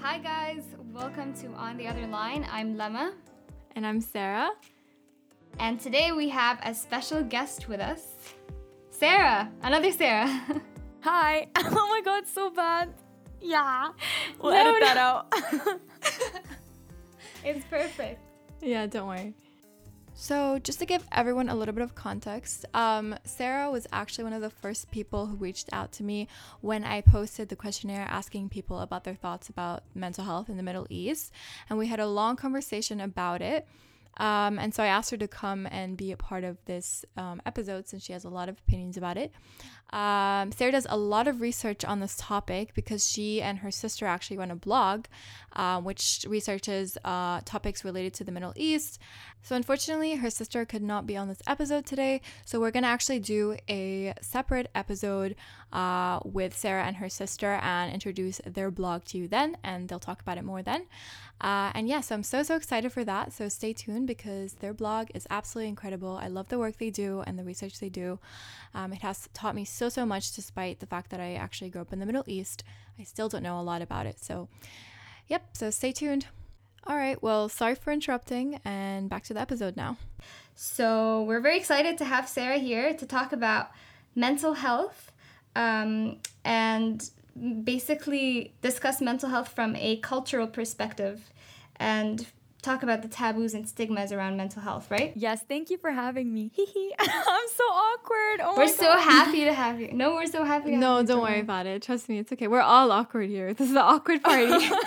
Hi, guys. Welcome to On the Other Line. I'm Lemma. And I'm Sarah. And today we have a special guest with us Sarah, another Sarah. Hi. Oh my god, so bad. Yeah. We'll No, edit no. that out. It's perfect. yeah, don't worry. So, just to give everyone a little bit of context, um, Sarah was actually one of the first people who reached out to me when I posted the questionnaire asking people about their thoughts about mental health in the Middle East. And we had a long conversation about it. Um, and so I asked her to come and be a part of this um, episode since she has a lot of opinions about it. Um, Sarah does a lot of research on this topic because she and her sister actually run a blog um, which researches uh, topics related to the Middle East. So, unfortunately, her sister could not be on this episode today. So, we're going to actually do a separate episode uh, with Sarah and her sister and introduce their blog to you then, and they'll talk about it more then. Uh, and yes, I'm so, so excited for that. So, stay tuned because their blog is absolutely incredible. I love the work they do and the research they do. Um, it has taught me so, so much despite the fact that I actually grew up in the Middle East. I still don't know a lot about it. So, Yep, so stay tuned. All right, well, sorry for interrupting, and back to the episode now. So, we're very excited to have Sarah here to talk about mental health um, and basically discuss mental health from a cultural perspective and talk about the taboos and stigmas around mental health, right? Yes, thank you for having me. I'm so awkward. Oh We're so happy to have you. No, we're so happy. To No, have don't too. worry about it. Trust me, it's okay. We're all awkward here. This is the awkward party.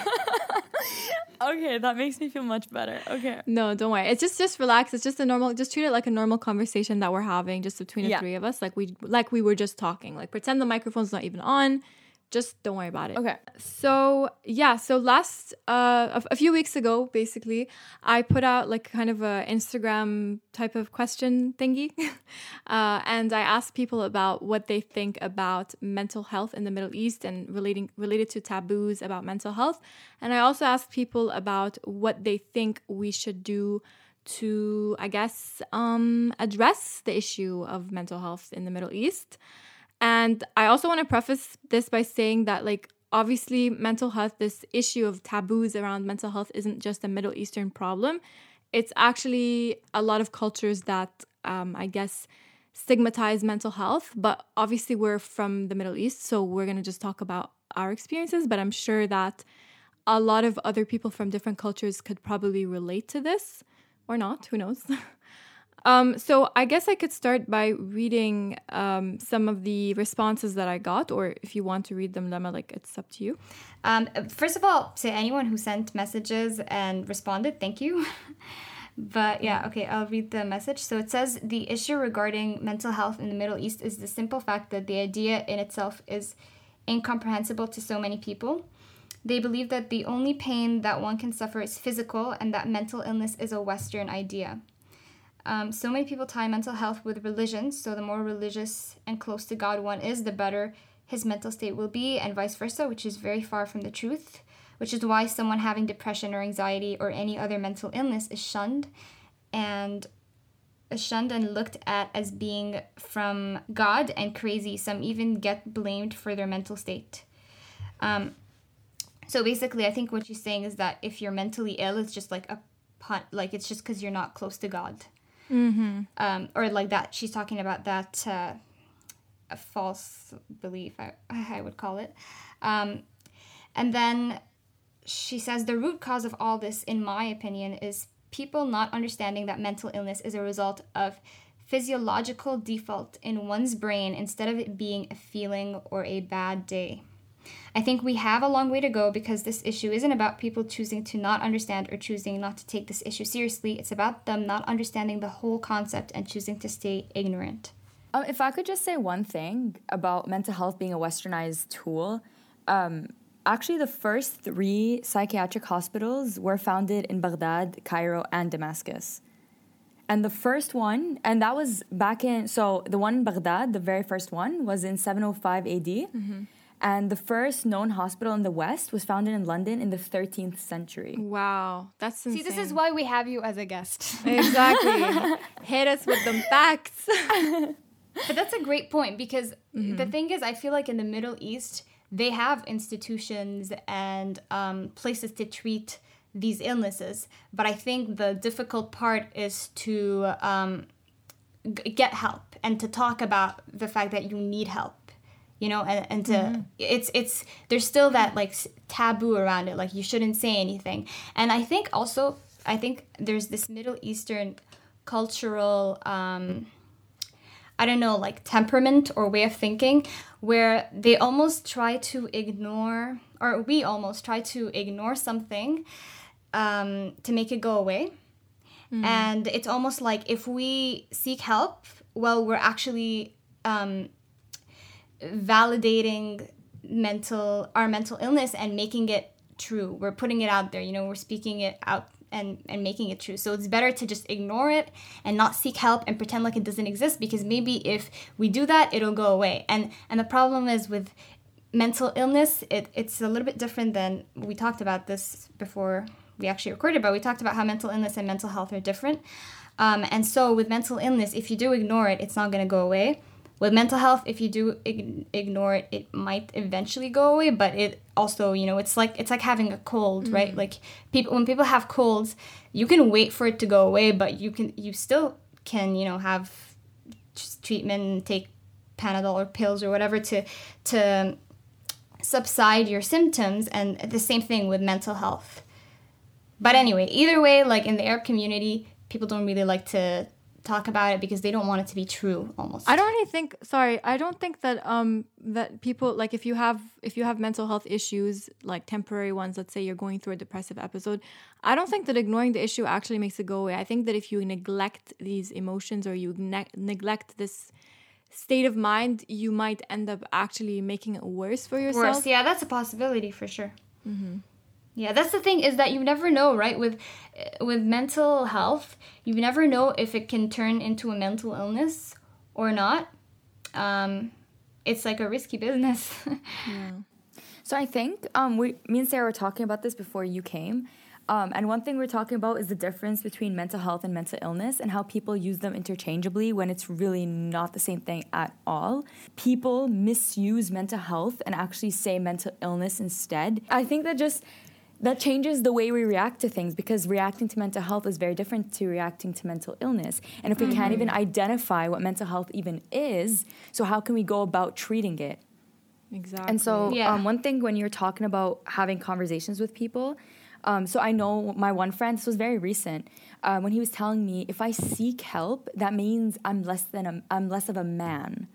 Okay, that makes me feel much better. Okay. no, don't worry. It's just just relax. It's just a normal. Just treat it like a normal conversation that we're having, just between the Yeah. three of us, like we like we were just talking. Like pretend the microphone's not even on. Just don't worry about it. Okay. So yeah, so last uh, a, few weeks ago, basically, I put out like kind of a Instagram type of question thingy, uh, and I asked people about what they think about mental health in the Middle East and relating related to taboos about mental health, and I also asked people about what they think we should do to, I guess, um, address the issue of mental health in the Middle East. And I also want to preface this by saying that, like, obviously, mental health, this issue of taboos around mental health isn't just a Middle Eastern problem. It's actually a lot of cultures that, um, I guess, stigmatize mental health. But obviously, we're from the Middle East, so we're going to just talk about our experiences. But I'm sure that a lot of other people from different cultures could probably relate to this or not, who knows? Um, so I guess I could start by reading um, some of the responses that I got, or if you want to read them, Lemma, like it's up to you. Um, first of all, to anyone who sent messages and responded, thank you. but yeah, okay, I'll read the message. So it says the issue regarding mental health in the Middle East is the simple fact that the idea in itself is incomprehensible to so many people. They believe that the only pain that one can suffer is physical and that mental illness is a Western idea. Um, so many people tie mental health with religion, so the more religious and close to God one is, the better his mental state will be, and vice versa, which is very far from the truth. Which is why someone having depression or anxiety or any other mental illness is shunned and shunned and looked at as being from God and crazy. Some even get blamed for their mental state. Um, so basically, I think what she's saying is that if you're mentally ill, it's just like a pun, like it's just because you're not close to God Mm-hmm. um, or like that. She's talking about that uh, false belief, I, I would call it. Um, and then she says the root cause of all this, in my opinion, is people not understanding that mental illness is a result of physiological default in one's brain instead of it being a feeling or a bad day. I think we have a long way to go because this issue isn't about people choosing to not understand or choosing not to take this issue seriously. It's about them not understanding the whole concept and choosing to stay ignorant. Um, if I could just say one thing about mental health being a westernized tool, um, actually, the first three psychiatric hospitals were founded in Baghdad, Cairo, and Damascus. And the first one, and that was back in, so the one in Baghdad, the very first one, was in 705 AD. And the first known hospital in the West was founded in London in the 13th century. Wow, that's insane. See, this is why we have you as a guest. exactly. Hit us with them facts. but that's a great point because mm-hmm. the thing is, I feel like in the Middle East, they have institutions and um, places to treat these illnesses. But I think the difficult part is to um, g- get help and to talk about the fact that you need help you know and, and to mm-hmm. it's it's there's still that like taboo around it like you shouldn't say anything and i think also i think there's this middle eastern cultural um i don't know like temperament or way of thinking where they almost try to ignore or we almost try to ignore something um to make it go away mm. and it's almost like if we seek help well we're actually um validating mental our mental illness and making it true. We're putting it out there you know we're speaking it out and and making it true. So it's better to just ignore it and not seek help and pretend like it doesn't exist because maybe if we do that it'll go away. And and the problem is with mental illness it, it's a little bit different than we talked about this before we actually recorded but we talked about how mental illness and mental health are different. Um, and so with mental illness if you do ignore it it's not going to go away with mental health if you do ignore it it might eventually go away but it also you know it's like it's like having a cold mm-hmm. right like people when people have colds you can wait for it to go away but you can you still can you know have treatment and take panadol or pills or whatever to to subside your symptoms and the same thing with mental health but anyway either way like in the arab community people don't really like to talk about it because they don't want it to be true almost. I don't really think sorry i don't think that um that people like if you have if you have mental health issues like temporary ones let's say you're going through a depressive episode i don't think that ignoring the issue actually makes it go away. I think that if you neglect these emotions or you ne- neglect this state of mind you might end up actually making it worse for yourself. Worse yeah that's a possibility for sure. Mm-hmm. Yeah, that's the thing is that you never know, right? With with mental health, you never know if it can turn into a mental illness or not. Um, it's like a risky business. yeah. So I think um, we, me and Sarah were talking about this before you came. Um, and one thing we're talking about is the difference between mental health and mental illness and how people use them interchangeably when it's really not the same thing at all. People misuse mental health and actually say mental illness instead. I think that just that changes the way we react to things because reacting to mental health is very different to reacting to mental illness. And if we mm-hmm. can't even identify what mental health even is, so how can we go about treating it? Exactly. And so, yeah. um, one thing when you're talking about having conversations with people, um, so I know my one friend, this was very recent, uh, when he was telling me if I seek help, that means I'm less than a, I'm less of a man.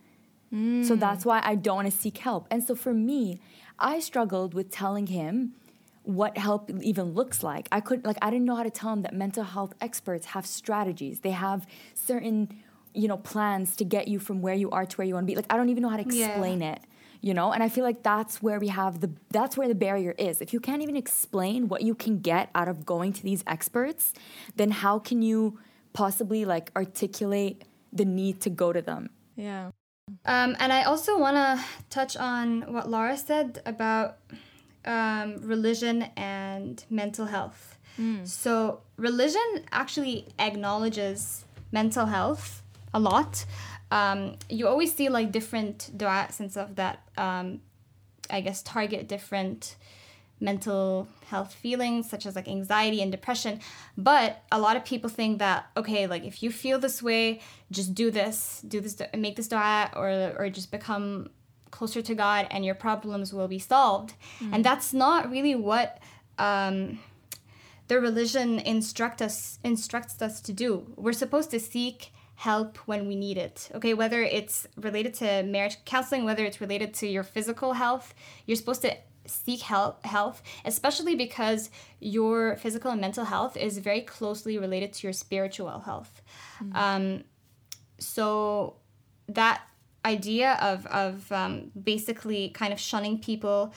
Mm. So that's why I don't want to seek help. And so for me, I struggled with telling him what help even looks like. I could like I didn't know how to tell him that mental health experts have strategies. They have certain you know plans to get you from where you are to where you want to be. Like I don't even know how to explain yeah. it. You know, and I feel like that's where we have the that's where the barrier is. If you can't even explain what you can get out of going to these experts, then how can you possibly like articulate the need to go to them? Yeah. Um, and I also want to touch on what Laura said about um, religion and mental health. Mm. So, religion actually acknowledges mental health a lot. Um, you always see like different du'as and stuff that um, I guess target different mental health feelings such as like anxiety and depression but a lot of people think that okay like if you feel this way just do this do this make this dua or or just become closer to God and your problems will be solved. Mm. And that's not really what um, the religion instruct us instructs us to do. We're supposed to seek help when we need it. Okay, whether it's related to marriage counseling, whether it's related to your physical health, you're supposed to seek help health especially because your physical and mental health is very closely related to your spiritual health mm. um, so that idea of, of um, basically kind of shunning people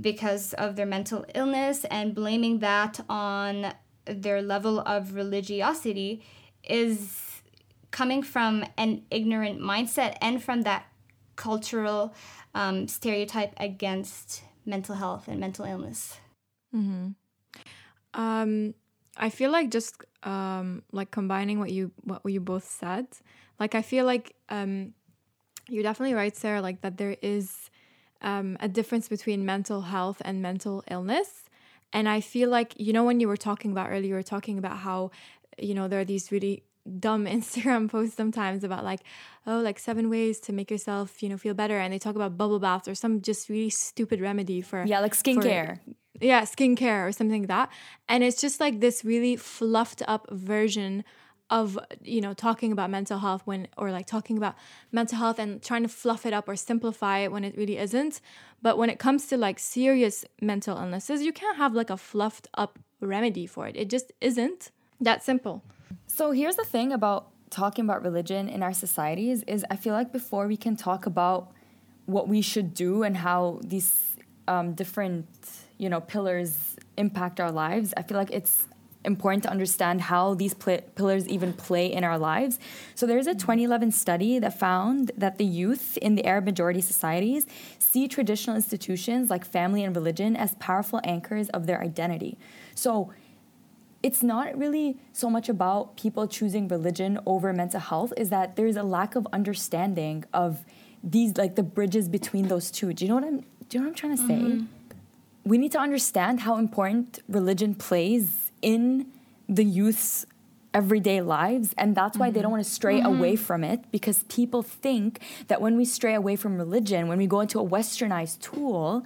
because of their mental illness and blaming that on their level of religiosity is coming from an ignorant mindset and from that cultural um, stereotype against mental health and mental illness. Mm-hmm. Um, I feel like just um, like combining what you what you both said, like I feel like um, you're definitely right, Sarah. Like that there is um, a difference between mental health and mental illness, and I feel like you know when you were talking about earlier, you were talking about how you know there are these really dumb Instagram posts sometimes about like, oh, like seven ways to make yourself, you know, feel better. And they talk about bubble baths or some just really stupid remedy for Yeah, like skincare. For, yeah, skincare or something like that. And it's just like this really fluffed up version of you know talking about mental health when or like talking about mental health and trying to fluff it up or simplify it when it really isn't. But when it comes to like serious mental illnesses you can't have like a fluffed up remedy for it. It just isn't that simple. So here's the thing about talking about religion in our societies is I feel like before we can talk about what we should do and how these um, different you know pillars impact our lives, I feel like it's important to understand how these pl- pillars even play in our lives. So there's a 2011 study that found that the youth in the Arab majority societies see traditional institutions like family and religion as powerful anchors of their identity. So it's not really so much about people choosing religion over mental health is that there's a lack of understanding of these like the bridges between those two do you know what i'm do you know what i'm trying to say mm-hmm. we need to understand how important religion plays in the youth's everyday lives and that's why mm-hmm. they don't want to stray mm-hmm. away from it because people think that when we stray away from religion when we go into a westernized tool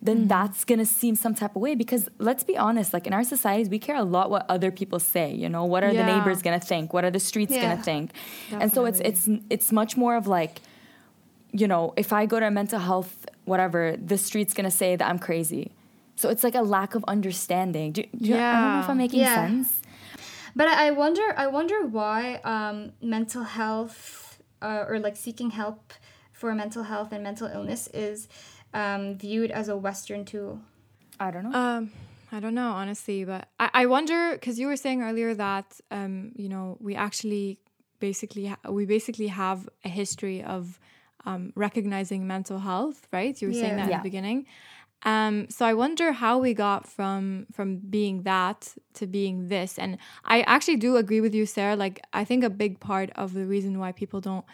then mm-hmm. that's gonna seem some type of way because let's be honest like in our societies we care a lot what other people say you know what are yeah. the neighbors gonna think what are the streets yeah. gonna think Definitely. and so it's it's it's much more of like you know if i go to a mental health whatever the street's gonna say that i'm crazy so it's like a lack of understanding do, do yeah. i don't know if i'm making yeah. sense but i wonder i wonder why um, mental health uh, or like seeking help for mental health and mental illness is um, viewed as a Western tool? I don't know. Um, I don't know, honestly, but I, I wonder because you were saying earlier that um, you know we actually basically ha- we basically have a history of um, recognizing mental health, right? You were yeah. saying that yeah. at the beginning. Um, so I wonder how we got from from being that to being this. And I actually do agree with you, Sarah. Like I think a big part of the reason why people don't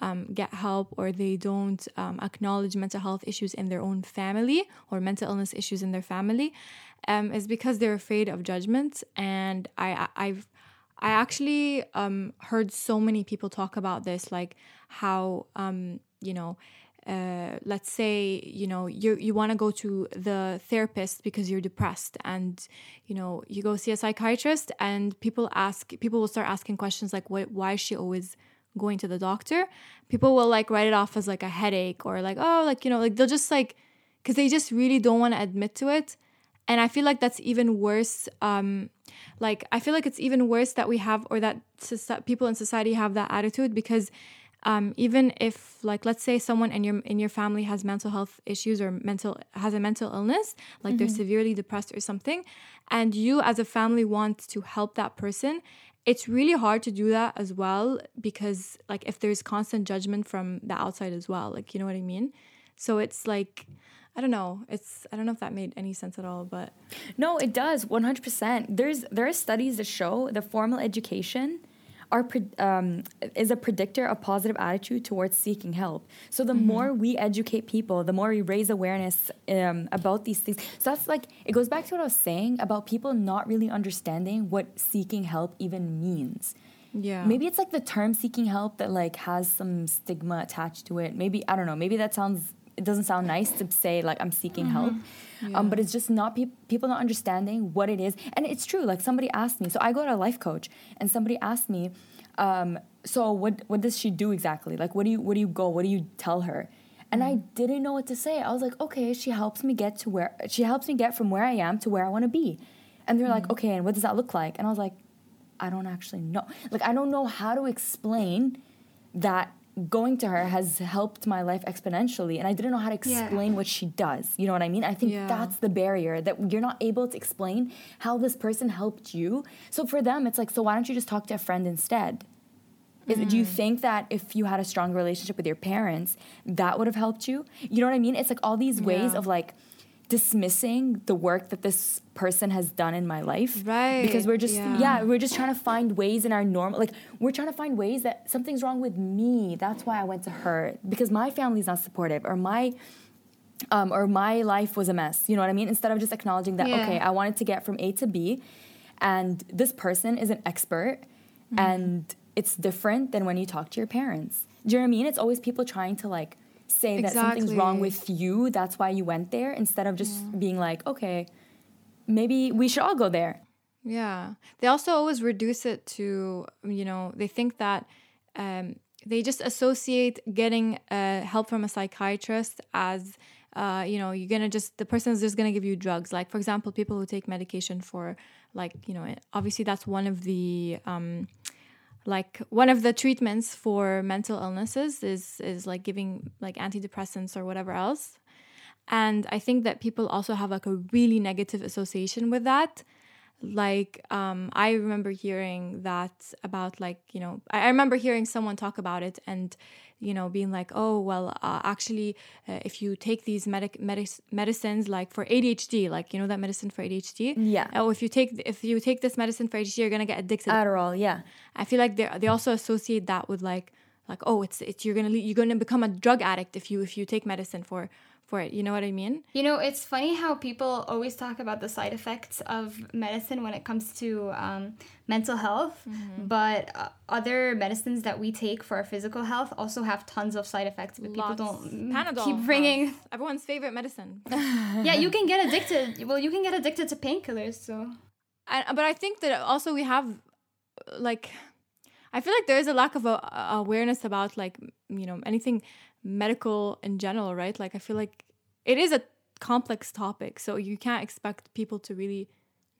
um, get help or they don't um, acknowledge mental health issues in their own family or mental illness issues in their family um, is because they're afraid of judgment. And I, I've I actually um, heard so many people talk about this, like how um, you know. Uh, let's say you know you you want to go to the therapist because you're depressed and you know you go see a psychiatrist and people ask people will start asking questions like what why is she always going to the doctor, people will like write it off as like a headache or like, oh, like, you know, like they'll just like, because they just really don't want to admit to it. And I feel like that's even worse. Um, like, I feel like it's even worse that we have, or that people in society have that attitude because um, even if like let's say someone in your in your family has mental health issues or mental has a mental illness like mm-hmm. they're severely depressed or something and you as a family want to help that person it's really hard to do that as well because like if there's constant judgment from the outside as well like you know what i mean so it's like i don't know it's i don't know if that made any sense at all but no it does 100% there's there are studies that show the formal education are um, is a predictor of positive attitude towards seeking help. So the mm-hmm. more we educate people, the more we raise awareness um, about these things. So that's like it goes back to what I was saying about people not really understanding what seeking help even means. Yeah. Maybe it's like the term seeking help that like has some stigma attached to it. Maybe I don't know. Maybe that sounds it doesn't sound nice to say like I'm seeking mm-hmm. help. Yeah. Um, but it's just not pe- people not understanding what it is. And it's true. Like somebody asked me. So I go to a life coach, and somebody asked me, um, so what what does she do exactly? Like what do you what do you go? What do you tell her? And I mm-hmm. didn't know what to say. I was like, okay, she helps me get to where she helps me get from where I am to where I want to be. And they're mm-hmm. like, okay, and what does that look like? And I was like, I don't actually know. Like I don't know how to explain that going to her has helped my life exponentially and i didn't know how to explain yeah. what she does you know what i mean i think yeah. that's the barrier that you're not able to explain how this person helped you so for them it's like so why don't you just talk to a friend instead Is, Do you mm. think that if you had a strong relationship with your parents, that would have helped you? You know what I mean? It's like all these ways Yeah. of like dismissing the work that this person has done in my life. Right, Because we're just, yeah. yeah, we're just trying to find ways in our normal, like, we're trying to find ways that something's wrong with me. That's why I went to her. Because my family's not supportive, or my, um, or my life was a mess. You know what I mean? Instead of just acknowledging that, Yeah. okay, I wanted to get from A to B, and this person is an expert, Mm-hmm. and it's different than when you talk to your parents. Do you know what I mean? It's always people trying to like say that something's wrong with you. That's why you went there, instead of just being like, okay, maybe we should all go there. Yeah. They also always reduce it to, you know, they think that um, they just associate getting uh, help from a psychiatrist as, uh, you know, you're going to just, the person's just going to give you drugs. Like, for example, people who take medication for, like, you know, obviously that's one of the, um, like one of the treatments for mental illnesses is is like giving like antidepressants or whatever else. And i think that people also have like a really negative association with that. Like um i remember hearing that about like you know i, I remember hearing someone talk about it and you know being like oh well uh, actually uh, if you take these medic medic- medicines like for adhd like you know that medicine for adhd Yeah. oh if you take if you take this medicine for adhd you're gonna get addicted Adderall, yeah. I feel like they they also associate that with like like oh it's it's you're gonna le- you're gonna become a drug addict if you if you take medicine for for it. You know what I mean? You know, it's funny how people always talk about the side effects of medicine when it comes to um, mental health, Mm-hmm. but uh, other medicines that we take for our physical health also have tons of side effects. But people don't Panadol keep has bringing. everyone's favorite medicine. yeah, you can get addicted. Well, you can get addicted to painkillers. So I, but I think that also we have like I feel like there is a lack of a, a awareness about like you know anything medical in general, right? Like I feel like it is a complex topic, so you can't expect people to really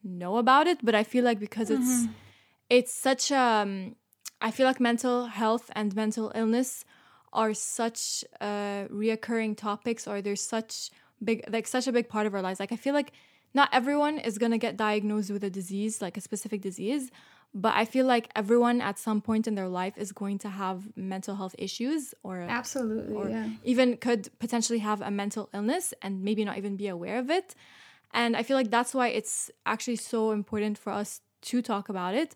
know about it. But I feel like because it's it's such um I feel like mental health and mental illness are such uh reoccurring topics or there's such big like such a big part of our lives. Like I feel like not everyone is gonna get diagnosed with a disease, like a specific disease, but I feel like everyone at some point in their life is going to have mental health issues or absolutely, or yeah. even could potentially have a mental illness and maybe not even be aware of it. And I feel like that's why it's actually so important for us to talk about it.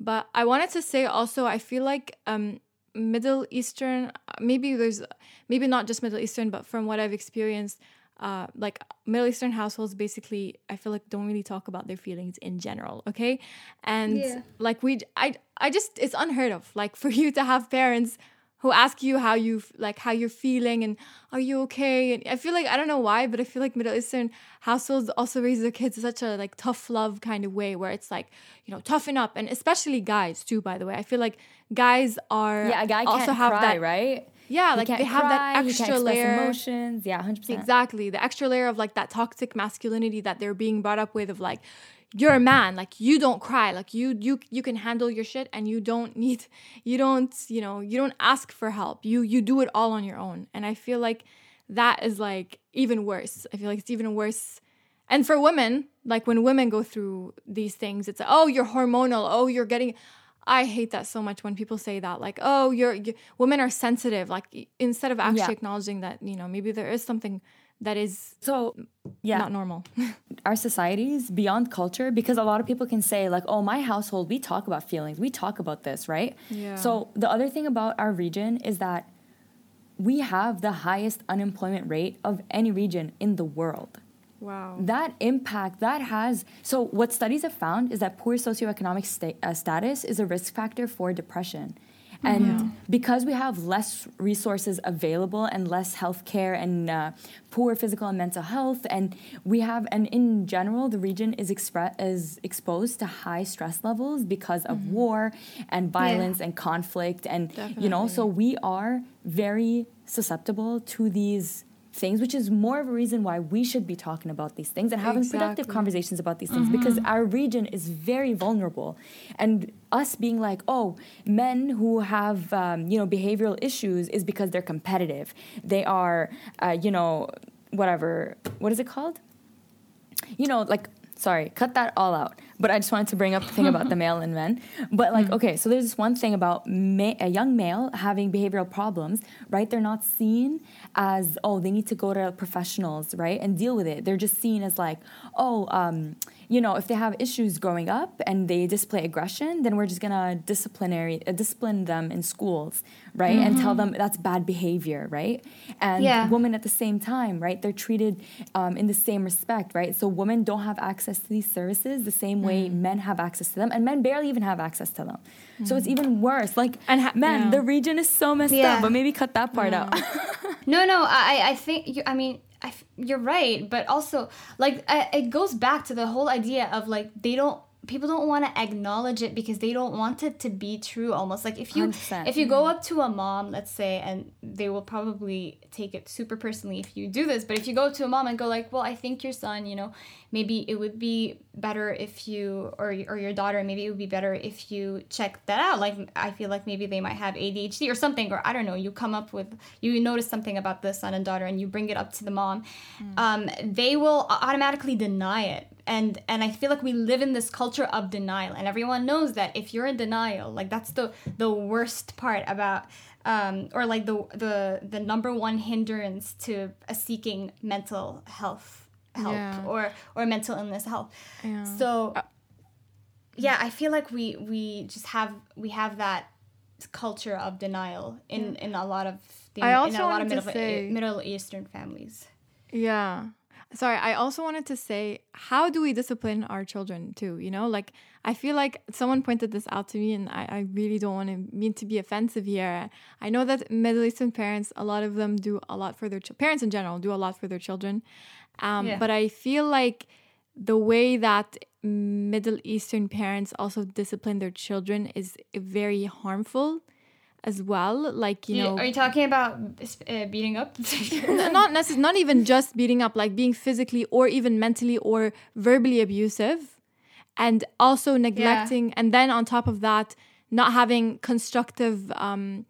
But I wanted to say also, I feel like um, Middle Eastern, maybe there's, maybe not just Middle Eastern, but from what I've experienced, uh, like Middle Eastern households basically, I feel like don't really talk about their feelings in general. Okay. And Yeah. like we, I, I just, it's unheard of. Like for you to have parents who ask you how you like how you're feeling and are you okay and i feel like i don't know why but i feel like middle eastern households also raise their kids in such a like tough love kind of way where it's like you know toughen up and especially guys too by the way i feel like guys are Yeah, a guy also can't have cry, that right? Yeah He like they have that cry, extra layer emotions. Yeah, hundred percent. Exactly. The extra layer of like that toxic masculinity that they're being brought up with of like you're a man, like you don't cry, like you you you can handle your shit and you don't need you don't, you know, you don't ask for help. You you do it all on your own. And I feel like that is like even worse. I feel like it's even worse. And for women, like when women go through these things, it's like, oh, you're hormonal. Oh, you're getting I hate that so much when people say that, like, oh, you're, you, women are sensitive. Like, instead of actually Yeah. acknowledging that, you know, maybe there is something that is So, yeah, not normal. our societies beyond culture because a lot of people can say like oh my household we talk about feelings we talk about this right Yeah. so the other thing about our region is that we have the highest unemployment rate of any region in the world wow. that impact that has so what studies have found is that poor socioeconomic sta- uh, status is a risk factor for depression. And Yeah. because we have less resources available and less healthcare and uh, poor physical and mental health and we have and in general the region is expre- is exposed to high stress levels because of war and violence and conflict. And you know so we are very susceptible to these things which is more of a reason why we should be talking about these things and having productive conversations about these things because our region is very vulnerable. And us being like oh men who have um, you know behavioral issues is because they're competitive. They are uh, you know whatever what is it called? You know like sorry cut that all out but I just wanted to bring up the thing about the male and men. But like, okay, so there's this one thing about ma- a young male having behavioral problems, right? They're not seen as oh they need to go to professionals, right, and deal with it. They're just seen as like oh. Um, you know, if they have issues growing up and they display aggression, then we're just gonna disciplinary uh, discipline them in schools, right? Mm-hmm. And tell them that's bad behavior, right? And yeah. women at the same time, right? They're treated um, in the same respect, right? So women don't have access to these services the same way mm-hmm. men have access to them, and men barely even have access to them. Mm-hmm. So it's mm-hmm. even worse. Like, and ha- man, yeah. the region is so messed yeah. up. But maybe cut that part out. no, no, I, I think you. I mean I, you're right, but also like it goes back to the whole idea of like they don't people don't want to acknowledge it because they don't want it to be true almost. Like if you 100%. if you go up to a mom let's say and they will probably take it super personally if you do this but if you go to a mom and go like well i think your son you know maybe it would be better if you or, or your daughter maybe it would be better if you check that out. Like i feel like maybe they might have adhd or something or i don't know you come up with you notice something about the son and daughter and you bring it up to the mom. Mm. um, they will automatically deny it and and i feel like we live in this culture of denial and everyone knows that if you're in denial like that's the the worst part about um, or like the the the number one hindrance to a seeking mental health help yeah. or or mental illness help yeah. so uh, yeah i feel like we we just have we have that culture of denial in yeah. in a lot of the, I also in a lot of middle, say, middle eastern families yeah sorry i also wanted to say how do we discipline our children too you know? Like i feel like someone pointed this out to me and i, I really don't want to mean to be offensive here. I know that middle eastern parents a lot of them do a lot for their ch- parents in general do a lot for their children. Um, yeah. but i feel like the way that middle eastern parents also discipline their children is very harmful as well like you, you know are you talking about uh, beating up not necessarily not even just beating up like being physically or even mentally or verbally abusive and also neglecting yeah. and then on top of that not having constructive um,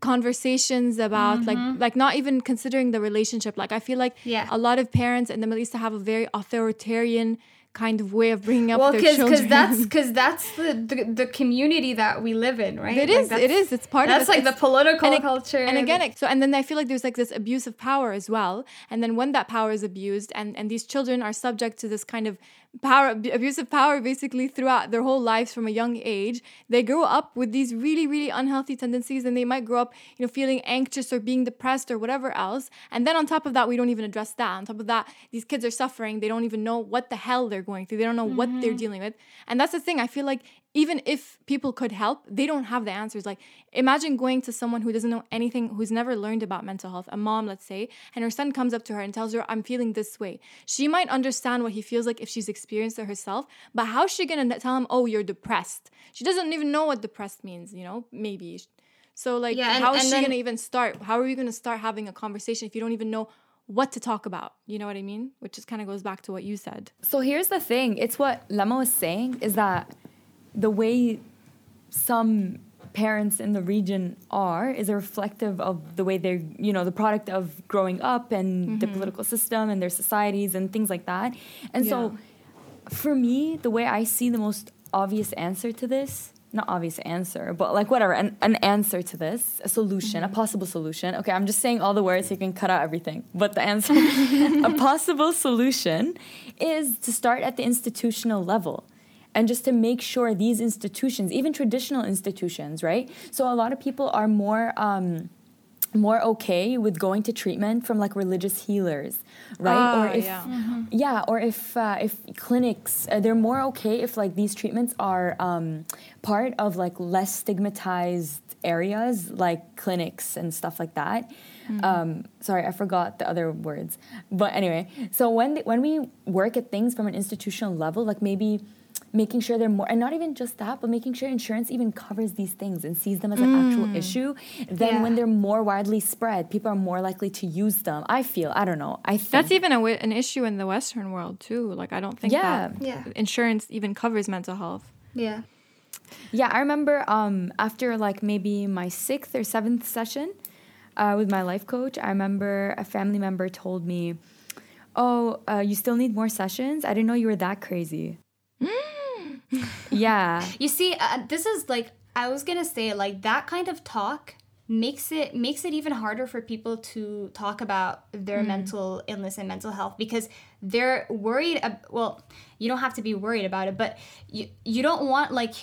conversations about mm-hmm. like like not even considering the relationship like i feel like yeah. a lot of parents in the middle east have a very authoritarian kind of way of bringing up well, their cause, children. Because that's because that's the, the, the community that we live in, right? It is. Like it is. It's part of That's like it's, the political and it, culture. And again, so and then I feel like there's like this abuse of power as well. And then when that power is abused, and and these children are subject to this kind of power abuse of power basically throughout their whole lives from a young age. They grow up with these really really unhealthy tendencies and they might grow up you know feeling anxious or being depressed or whatever else. And then on top of that we don't even address that. On top of that these kids are suffering. They don't even know what the hell they're going through. They don't know mm-hmm. what they're mm-hmm. dealing with. And that's the thing. I feel like even if people could help, they don't have the answers. Like, imagine going to someone who doesn't know anything, who's never learned about mental health, a mom, let's say, and her son comes up to her and tells her, I'm feeling this way. She might understand what he feels like if she's experienced it herself, but how's she gonna tell him, oh, you're depressed? She doesn't even know what depressed means, you know, maybe. So, like, yeah, and, how is she then, gonna even start? How are you gonna start having a conversation if you don't even know what to talk about. You know what I mean? Which just kind of goes back to what you said. So here's the thing. It's what Lema was saying is that the way some parents in the region are is a reflective of the way they're you know the product of growing up and mm-hmm. the political system and their societies and things like that and yeah. so for me the way i see the most obvious answer to this not obvious answer but like whatever an, an answer to this a solution mm-hmm. a possible solution okay i'm just saying all the words so you can cut out everything but the answer a possible solution is to start at the institutional level and just to make sure these institutions, even traditional institutions, right? So a lot of people are more. Um, more okay with going to treatment from like religious healers right or if yeah, mm-hmm. yeah or if uh, if clinics uh, they're more okay if like these treatments are um, part of like less stigmatized areas like clinics and stuff like that mm-hmm. um, sorry i forgot the other words but anyway so when when we work at things from an institutional level like maybe making sure they're more and not even just that but making sure insurance even covers these things and sees them as an mm. actual issue then yeah. when they're more widely spread people are more likely to use them i feel i don't know i think that's even a, an issue in the western world too like i don't think yeah. that yeah. insurance even covers mental health yeah yeah i remember um, after like maybe my sixth or seventh session uh, with my life coach i remember a family member told me oh uh, you still need more sessions i didn't know you were that crazy mm. Yeah. You see, uh, this is like I was gonna say, like that kind of talk makes it makes it even harder for people to talk about their mental illness and mental health because they're worried. Ab- well, you don't have to be worried about it, but you you don't want like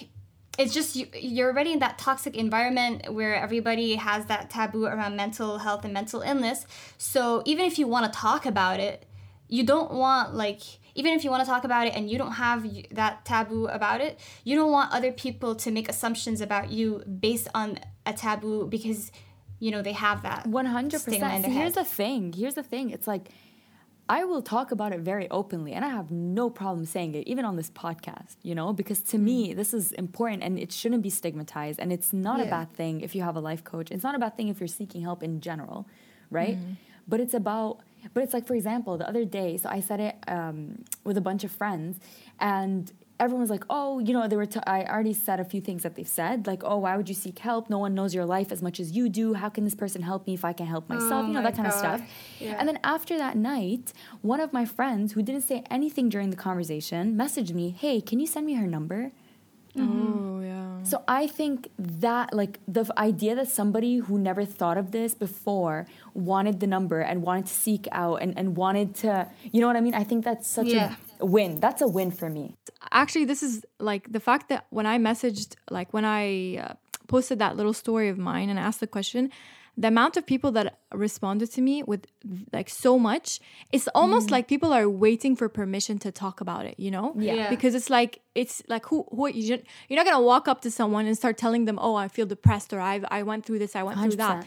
it's just you, you're already in that toxic environment where everybody has that taboo around mental health and mental illness. So even if you want to talk about it, you don't want like even if you want to talk about it and you don't have that taboo about it, you don't want other people to make assumptions about you based on a taboo because you know they have that One hundred stigma in percent. their Here's the thing. Here's the thing. It's like I will talk about it very openly, and I have no problem saying it, even on this podcast. You know, because to me, mm. this is important, and it shouldn't be stigmatized. And it's not a bad thing if you have a life coach. It's not a bad thing if you're seeking help in general, right? Mm-hmm. But it's about. But it's like, for example, the other day, so I said it um, with a bunch of friends, and everyone was like, oh, you know, they were. T- I already said a few things that they've said, like, oh, why would you seek help? No one knows your life as much as you do. How can this person help me if I can help myself? Oh you know, my that kind of stuff. Yeah. And then after that night, one of my friends who didn't say anything during the conversation messaged me, hey, can you send me her number? Oh yeah. So I think that like the f- idea that somebody who never thought of this before wanted the number and wanted to seek out and, and wanted to, you know what I mean? I think that's such Yeah. a win. That's a win for me. actually this is like the fact that when i messaged like when i uh, posted that little story of mine and asked the question the amount of people that responded to me with like so much it's almost mm. like people are waiting for permission to talk about it you know Yeah. Yeah. because it's like it's like who who you should- you're not gonna walk up to someone and start telling them oh i feel depressed or i i went through this i went through that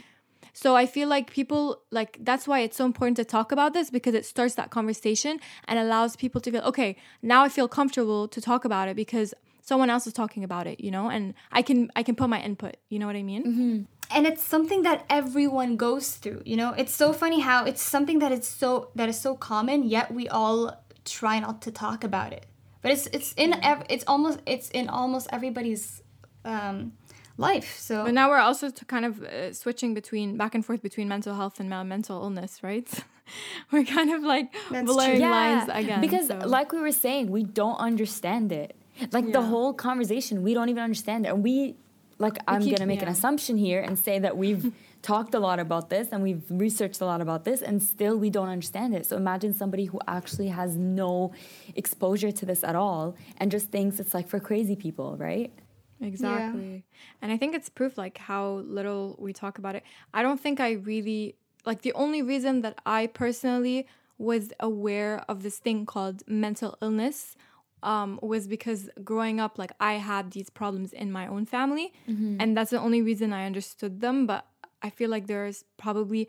so I feel like people like that's why it's so important to talk about this because it starts that conversation and allows people to feel okay, now I feel comfortable to talk about it because someone else is talking about it, you know, and I can I can put my input. You know what I mean? Mm-hmm. And it's something that everyone goes through you know it's so funny how it's something that is so that is so common yet we all try not to talk about it but it's it's in ev- it's almost it's in almost everybody's um life so But now we're also to kind of uh, switching between back and forth between mental health and uh, mental illness, right? we're kind of like That's blurring true. lines again. Because, so- like we were saying, we don't understand it. Like the whole conversation, we don't even understand it. And we, like, I'm keep- gonna make an assumption here and say that we've talked a lot about this and we've researched a lot about this, and still we don't understand it. So imagine somebody who actually has no exposure to this at all and just thinks it's like for crazy people, right? Exactly. And I think it's proof like how little we talk about it. I don't think I really like the only reason that I personally was aware of this thing called mental illness um, was because growing up, like I had these problems in my own family, and that's the only reason I understood them. But I feel like there's probably,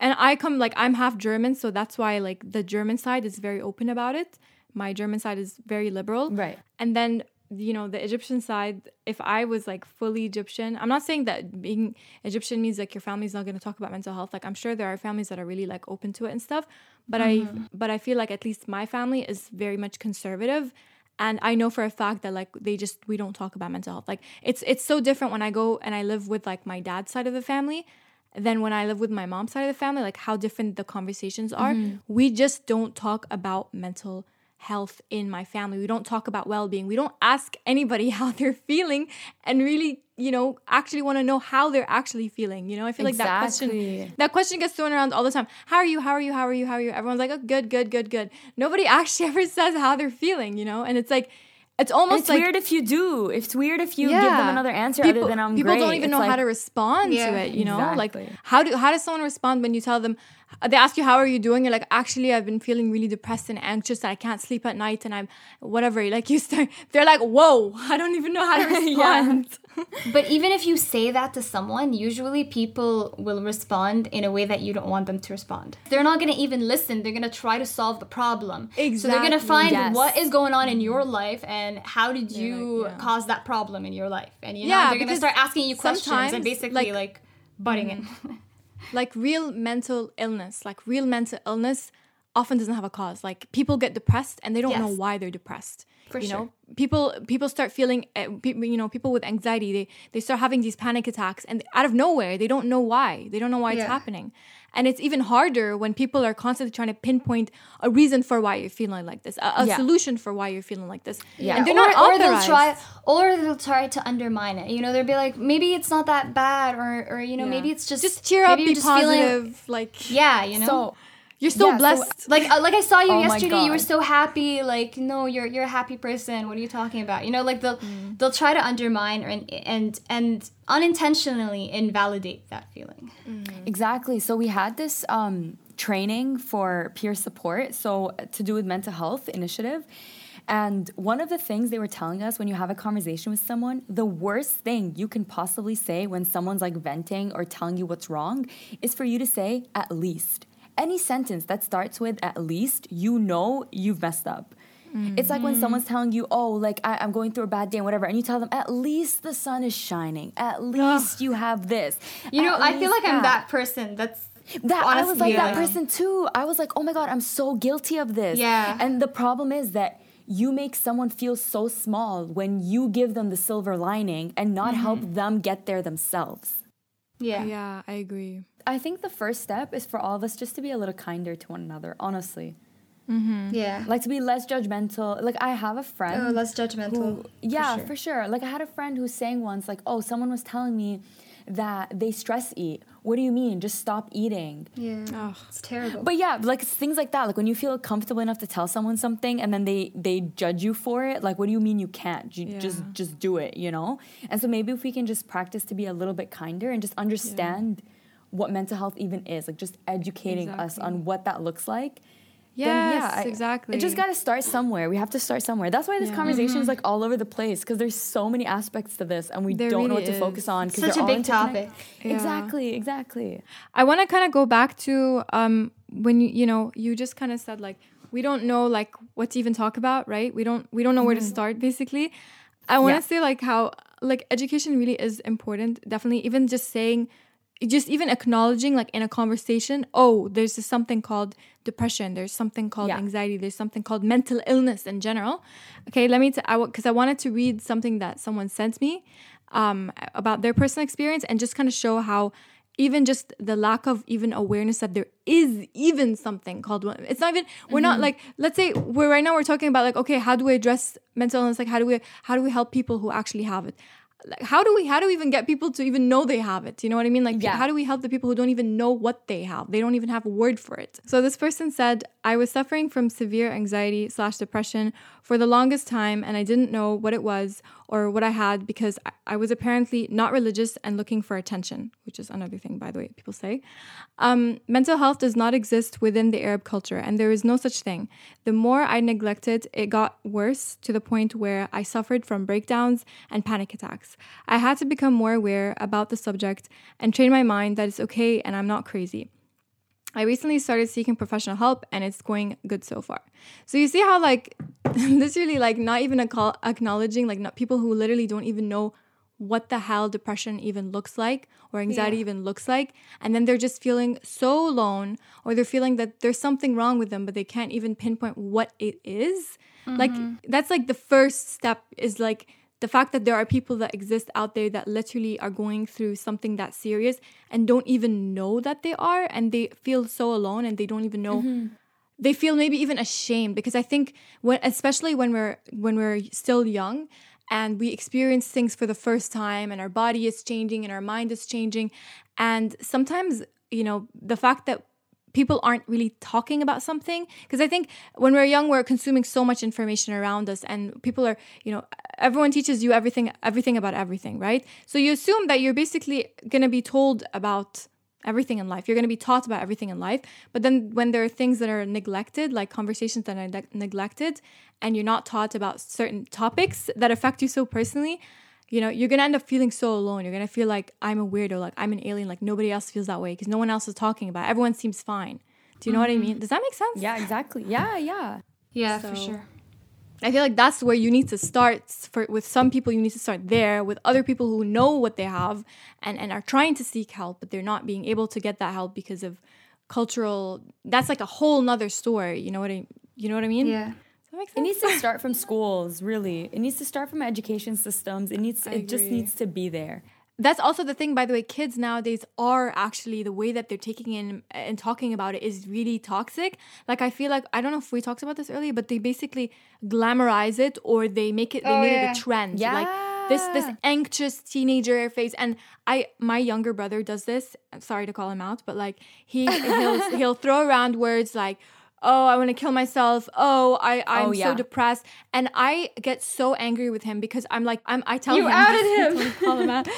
and I come like I'm half German, so that's why like the German side is very open about it. My German side is very liberal, Right. and then you know the egyptian side if i was like fully egyptian i'm not saying that being egyptian means like your family's not going to talk about mental health. Like i'm sure there are families that are really like open to it and stuff but i mm-hmm. but i feel like at least my family is very much conservative and i know for a fact that like they just we don't talk about mental health. Like it's it's so different when i go and i live with like my dad's side of the family than when I live with my mom's side of the family, like how different the conversations are. Mm-hmm. We just don't talk about mental health in my family. We don't talk about well being. We don't ask anybody how they're feeling and really, you know, actually want to know how they're actually feeling. You know, I feel like that question that question gets thrown around all the time. How are you? How are you? How are you? How are you? Everyone's like, oh, good, good, good, good. Nobody actually ever says how they're feeling, you know? And it's like, it's almost It's like weird if you do. It's weird if you give them another answer people, other than I'm people great. don't even It's know how to respond Yeah, to it you know like how do how does someone respond when you tell them Uh, they ask you how are you doing? You're like actually i've been feeling really depressed and anxious i can't sleep at night and i'm whatever like you start they're like whoa i don't even know how to respond. But even if you say that to someone usually people will respond in a way that you don't want them to respond. They're not going to even listen. They're going to try to solve the problem. Exactly. so they're going to find Yes. what is going on in your mm-hmm. life and how did you like, yeah. cause that problem in your life? And you know Yeah, they're going to start asking you questions and basically like- like, butting mm-hmm. in like real mental illness like real mental illness often doesn't have a cause. Like people get depressed and they don't know why they're depressed. For you sure. know, people people start feeling, uh, pe- you know, people with anxiety they they start having these panic attacks and out of nowhere they don't know why. They don't know why it's happening. And it's even harder when people are constantly trying to pinpoint a reason for why you're feeling like this, a, a Yeah. solution for why you're feeling like this. Yeah. and they're or, not or they'll authorized. try or they'll try to undermine it. You know, they'll be like, maybe it's not that bad, or or you know, Yeah. maybe it's just just cheer up, be just feeling- positive. like yeah, you know. So you're so yeah, so- blessed. like uh, like I saw you Oh yesterday. You were so happy. Like no, you're you're a happy person. What are you talking about? You know, like they'll Mm. they'll try to undermine or, and and and unintentionally invalidate that feeling. Exactly. So we had this um, training for peer support, so to do with mental health initiative. And one of the things they were telling us when you have a conversation with someone, the worst thing you can possibly say when someone's like venting or telling you what's wrong is for you to say at least. Any sentence that starts with at least, you know you've messed up. It's like when someone's telling you, oh, like I, I'm going through a bad day and whatever, and you tell them, at least the sun is shining. At least you have this. You know, I feel like I'm that person. That's that I was honestly, like that person too. I was like, oh my god, I'm so guilty of this. Yeah. And the problem is that you make someone feel so small when you give them the silver lining and not help mm-hmm. them get there themselves. Yeah. yeah, I agree. I think the first step is for all of us just to be a little kinder to one another, honestly. Mm-hmm. Yeah. Like to be less judgmental. Like I have a friend Oh, less judgmental. who, yeah, sure. for sure. Like I had a friend who was saying once, like, oh, someone was telling me that they stress eat. What do you mean? Just stop eating. Yeah. Ugh. It's terrible. But yeah, like it's things like that. Like when you feel comfortable enough to tell someone something and then they they judge you for it. Like what do you mean you can't? You just Yeah. just do it, you know? And so maybe if we can just practice to be a little bit kinder and just understand what mental health even is, like just educating us on what that looks like. Yes, then yeah, I- exactly. It just got to start somewhere. We have to start somewhere. That's why this Yeah. conversation is like all over the place because there's so many aspects to this and we There don't know really what to is. focus on. 'cause Such they're a big topic. Yeah. Exactly, exactly. I want to kind of go back to um when you you know you just kind of said like we don't know like what to even talk about, right? We don't we don't know where to start basically. I want to Yeah. say like how like education really is important. Definitely even just saying just even acknowledging like in a conversation, oh, there's just something called depression, there's something called Yeah. anxiety, there's something called mental illness in general. Okay, let me t- I because I wanted to read something that someone sent me um, about their personal experience and just kind of show how even just the lack of even awareness that there is even something called it's not even we're not like let's say we're right now we're talking about like okay how do we address mental illness like how do we how do we help people who actually have it like how do we how do we even get people to even know they have it? You know what i mean? Like Yeah. how do we help the people who don't even know what they have? They don't even have a word for it. So this person said i was suffering from severe anxiety slash depression for the longest time and i didn't know what it was or what i had because I, was apparently not religious and looking for attention which is another thing by the way people say. Um, mental health does not exist within the arab culture and there is no such thing. The more i neglected it got worse to the point where i suffered from breakdowns and panic attacks. I had to become more aware about the subject and train my mind that it's okay and i'm not crazy I recently started seeking professional help and it's going good so far. So you see how like literally like not even acknow- acknowledging like not people who literally don't even know what the hell depression even looks like or anxiety even looks like and then they're just feeling so alone or they're feeling that there's something wrong with them but they can't even pinpoint what it is. Like mm-hmm. that's like the first step is like the fact that there are people that exist out there that literally are going through something that serious and don't even know that they are and they feel so alone and they don't even know. Mm-hmm. They feel maybe even ashamed because i think when especially when we're when we're still young and we experience things for the first time and our body is changing and our mind is changing and sometimes you know the fact that people aren't really talking about something. Because i think when we're young we're consuming so much information around us and people are you know everyone teaches you everything everything about everything right? So you assume that you're basically going to be told about everything in life. You're going to be taught about everything in life. But then when there are things that are neglected like conversations that are neg- neglected and you're not taught about certain topics that affect you so personally you know, you're gonna end up feeling so alone. You're gonna feel like I'm a weirdo, like I'm an alien, like nobody else feels that way because no one else is talking about. It. Everyone seems fine. Do you know what I mm-hmm. mean? Does that make sense? Yeah, exactly. Yeah, yeah. Yeah, for sure. I feel like that's where you need to start. For with some people, you need to start there. With other people who know what they have and and are trying to seek help, but they're not being able to get that help because of cultural that's like a whole nother story you know what i you know what i mean Yeah. Does that make It needs to start from schools, really. It needs to start from education systems. It needs I it just needs to be there. that's also the thing by the way kids nowadays are actually the way that they're taking in and talking about it is really toxic like i feel like i don't know if we talked about this earlier but they basically glamorize it or they make it they Oh, made yeah. it a trend Yeah. like this this anxious teenager phase and i my younger brother does this I'm sorry to call him out but like he he'll he'll throw around words like oh i want to kill myself oh i i'm Oh, yeah. so depressed and i get so angry with him because i'm like i'm i tell You him outed him. Call him out.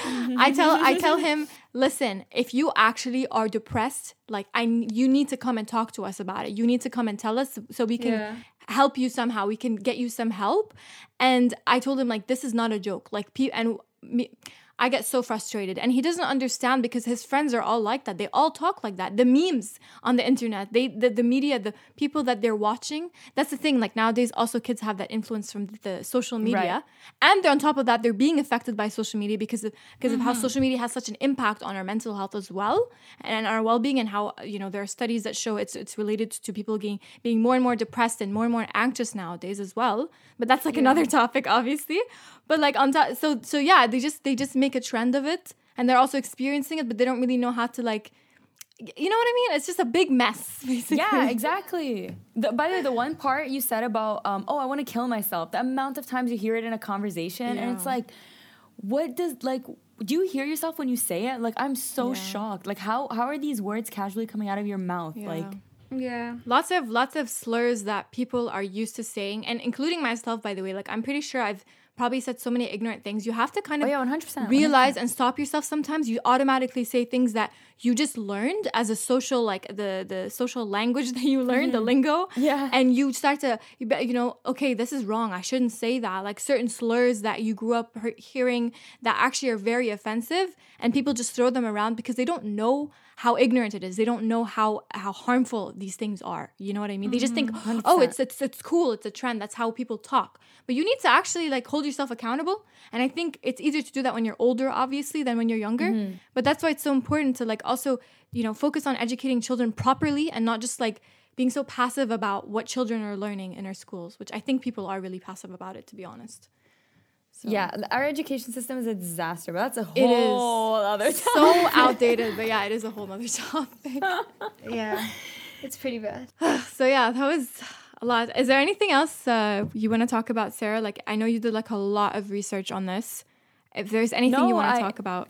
i tell i tell him listen if you actually are depressed like i you need to come and talk to us about it you need to come and tell us so we can Yeah. help you somehow we can get you some help and i told him like this is not a joke like pe- and me I get so frustrated and he doesn't understand because his friends are all like that. They all talk like that. The memes on the internet, they the, the media, the people that they're watching. That's the thing. Like nowadays also kids have that influence from the social media. And they're on top of that, they're being affected by social media because of because of how mm-hmm. social media has such an impact on our mental health as well and our well-being and how you know there are studies that show it's it's related to people being being more and more depressed and more and more anxious nowadays as well. But that's like another topic, obviously. But like on top, so so yeah, they just they just make a trend of it, and they're also experiencing it, but they don't really know how to like, you know what I mean? It's just a big mess, basically. Yeah, exactly. The, by the way, the one part you said about, um, oh, I want to kill myself, the amount of times you hear it in a conversation, and it's like, what does, like, do you hear yourself when you say it? Like, I'm so Yeah. shocked. Like, how, how are these words casually coming out of your mouth? Yeah. Like, Yeah. lots of lots of slurs that people are used to saying, and including myself, by the way. Like I'm pretty sure I've probably said so many ignorant things. You have to kind oh of yeah, 100%. realize and stop yourself sometimes you automatically say things that you just learned as a social like the the social language that you learned the lingo Yeah. and you start to you, know okay this is wrong i shouldn't say that like certain slurs that you grew up hearing that actually are very offensive and people just throw them around because they don't know how ignorant it is. They don't know how how harmful these things are. You know what i mean? They just think oh it's it's it's cool. It's a trend. That's how people talk. But you need to actually like hold yourself accountable. And i think it's easier to do that when you're older obviously than when you're younger. But that's why it's so important to like also you know focus on educating children properly and not just like being so passive about what children are learning in our schools which i think people are really passive about it to be honest so. Yeah, our education system is a disaster, but that's a It is. whole other time. so outdated but yeah it is a whole nother topic Yeah. It's pretty bad. so yeah that was a lot is there anything else uh, you want to talk about sara like i know you did like a lot of research on this if there's anything you want to talk about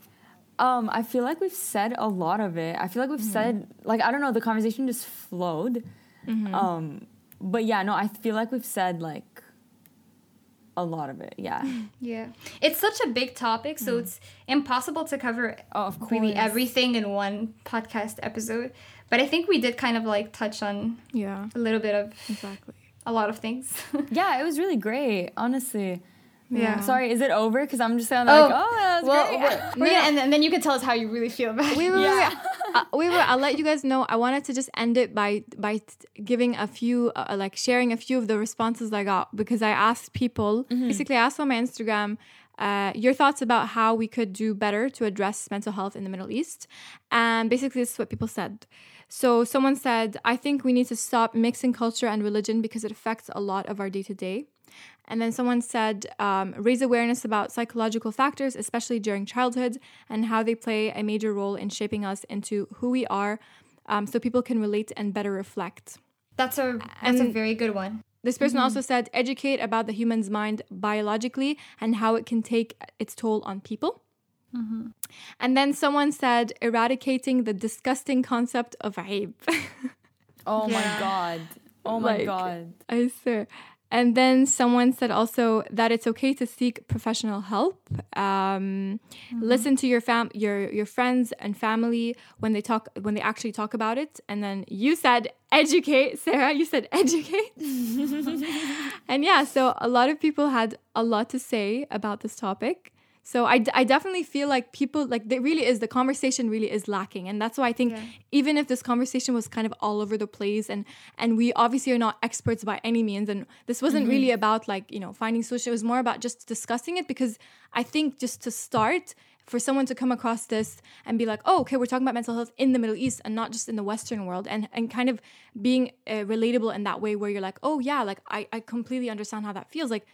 Um, I feel like we've said a lot of it. I feel like we've said like I don't know, the conversation just flowed. Um, but yeah, no, I feel like we've said like a lot of it. Yeah. Yeah. It's such a big topic, so mm. it's impossible to cover Oh, of course. really everything in one podcast episode. But I think we did kind of like touch on yeah a little bit of exactly a lot of things. Yeah, it was really great, honestly. Yeah. Sorry, is it over? Because I'm just kind Oh, of like, oh, that was well, great. yeah, and, and then you can tell us how you really feel about it. Wait, wait, Yeah. wait. Uh, wait, wait. I'll let you guys know. I wanted to just end it by by giving a few, uh, like sharing a few of the responses I got because I asked people. Basically, I asked on my Instagram. Uh, your thoughts about how we could do better to address mental health in the Middle East. And basically, this is what people said. So, someone said, I think we need to stop mixing culture and religion because it affects a lot of our day to day. And then someone said, um, raise awareness about psychological factors, especially during childhood, and how they play a major role in shaping us into who we are um, so people can relate and better reflect. That's a that's a very good one. This person also said, educate about the human's mind biologically and how it can take its toll on people. And then someone said, eradicating the disgusting concept of aib. oh my god. Oh my Like- god. I swear. And then someone said also that it's okay to seek professional help. Um, Listen to your fam, your your friends and family when they talk when they actually talk about it. And then you said educate, Sara. You said educate. and yeah, so a lot of people had a lot to say about this topic. So I, d- I definitely feel like people like there really is the conversation really is lacking. And that's why I think Yeah. even if this conversation was kind of all over the place and and we obviously are not experts by any means and this wasn't really about like you know finding solution it was more about just discussing it because I think just to start for someone to come across this and be like oh okay we're talking about mental health in the Middle East and not just in the Western world and and kind of being uh, relatable in that way where you're like oh yeah like I, I completely understand how that feels. Like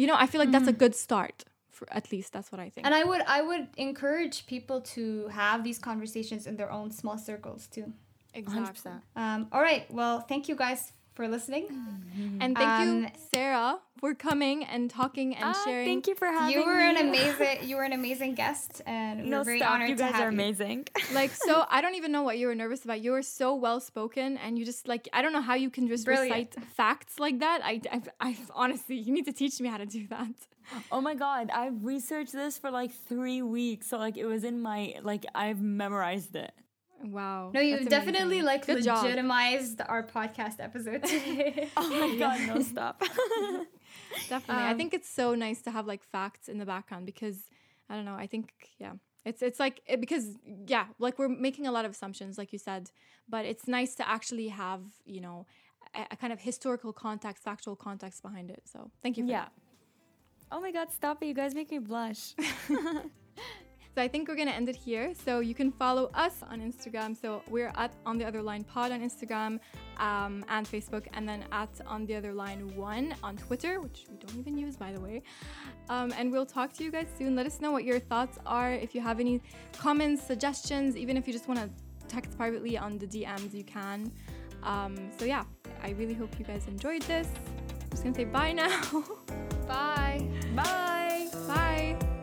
you know I feel like that's a good start for at least that's what I think And I would I would encourage people to have these conversations in their own small circles too. exactly 100%. Um, all right. Well, thank you guys for listening. and thank you Um, Sara for coming and talking and Ah, sharing thank you for having You were me. an amazing you were an amazing guest, and No, we're very stop. honored You to guys have are you. amazing. like so i don't even know what you were nervous about you were so well spoken and you just like i don't know how you can just Brilliant. recite facts like that I, I i honestly you need to teach me how to do that Oh my god, I've researched this for like three weeks, so like it was in my like I've memorized it. Wow No, you definitely amazing. like Good job. legitimized our podcast episode today. Oh my god, no stop. definitely i Um, think it's so nice to have like facts in the background because i don't know i think yeah it's it's like it, because yeah like we're making a lot of assumptions like you said but it's nice to actually have you know a, a kind of historical context factual context behind it so thank you for yeah. Oh my god, stop it. You guys make me blush. So I think we're gonna end it here. So you can follow us on Instagram. So we're at on the other line pod on Instagram um, and Facebook, and then at on the other line one on Twitter, which we don't even use by the way. Um, and we'll talk to you guys soon. Let us know what your thoughts are. If you have any comments, suggestions, even if you just want to text privately on the DMs, you can. Um, so yeah, I really hope you guys enjoyed this. I'm just gonna say bye now. Bye. Bye. Bye.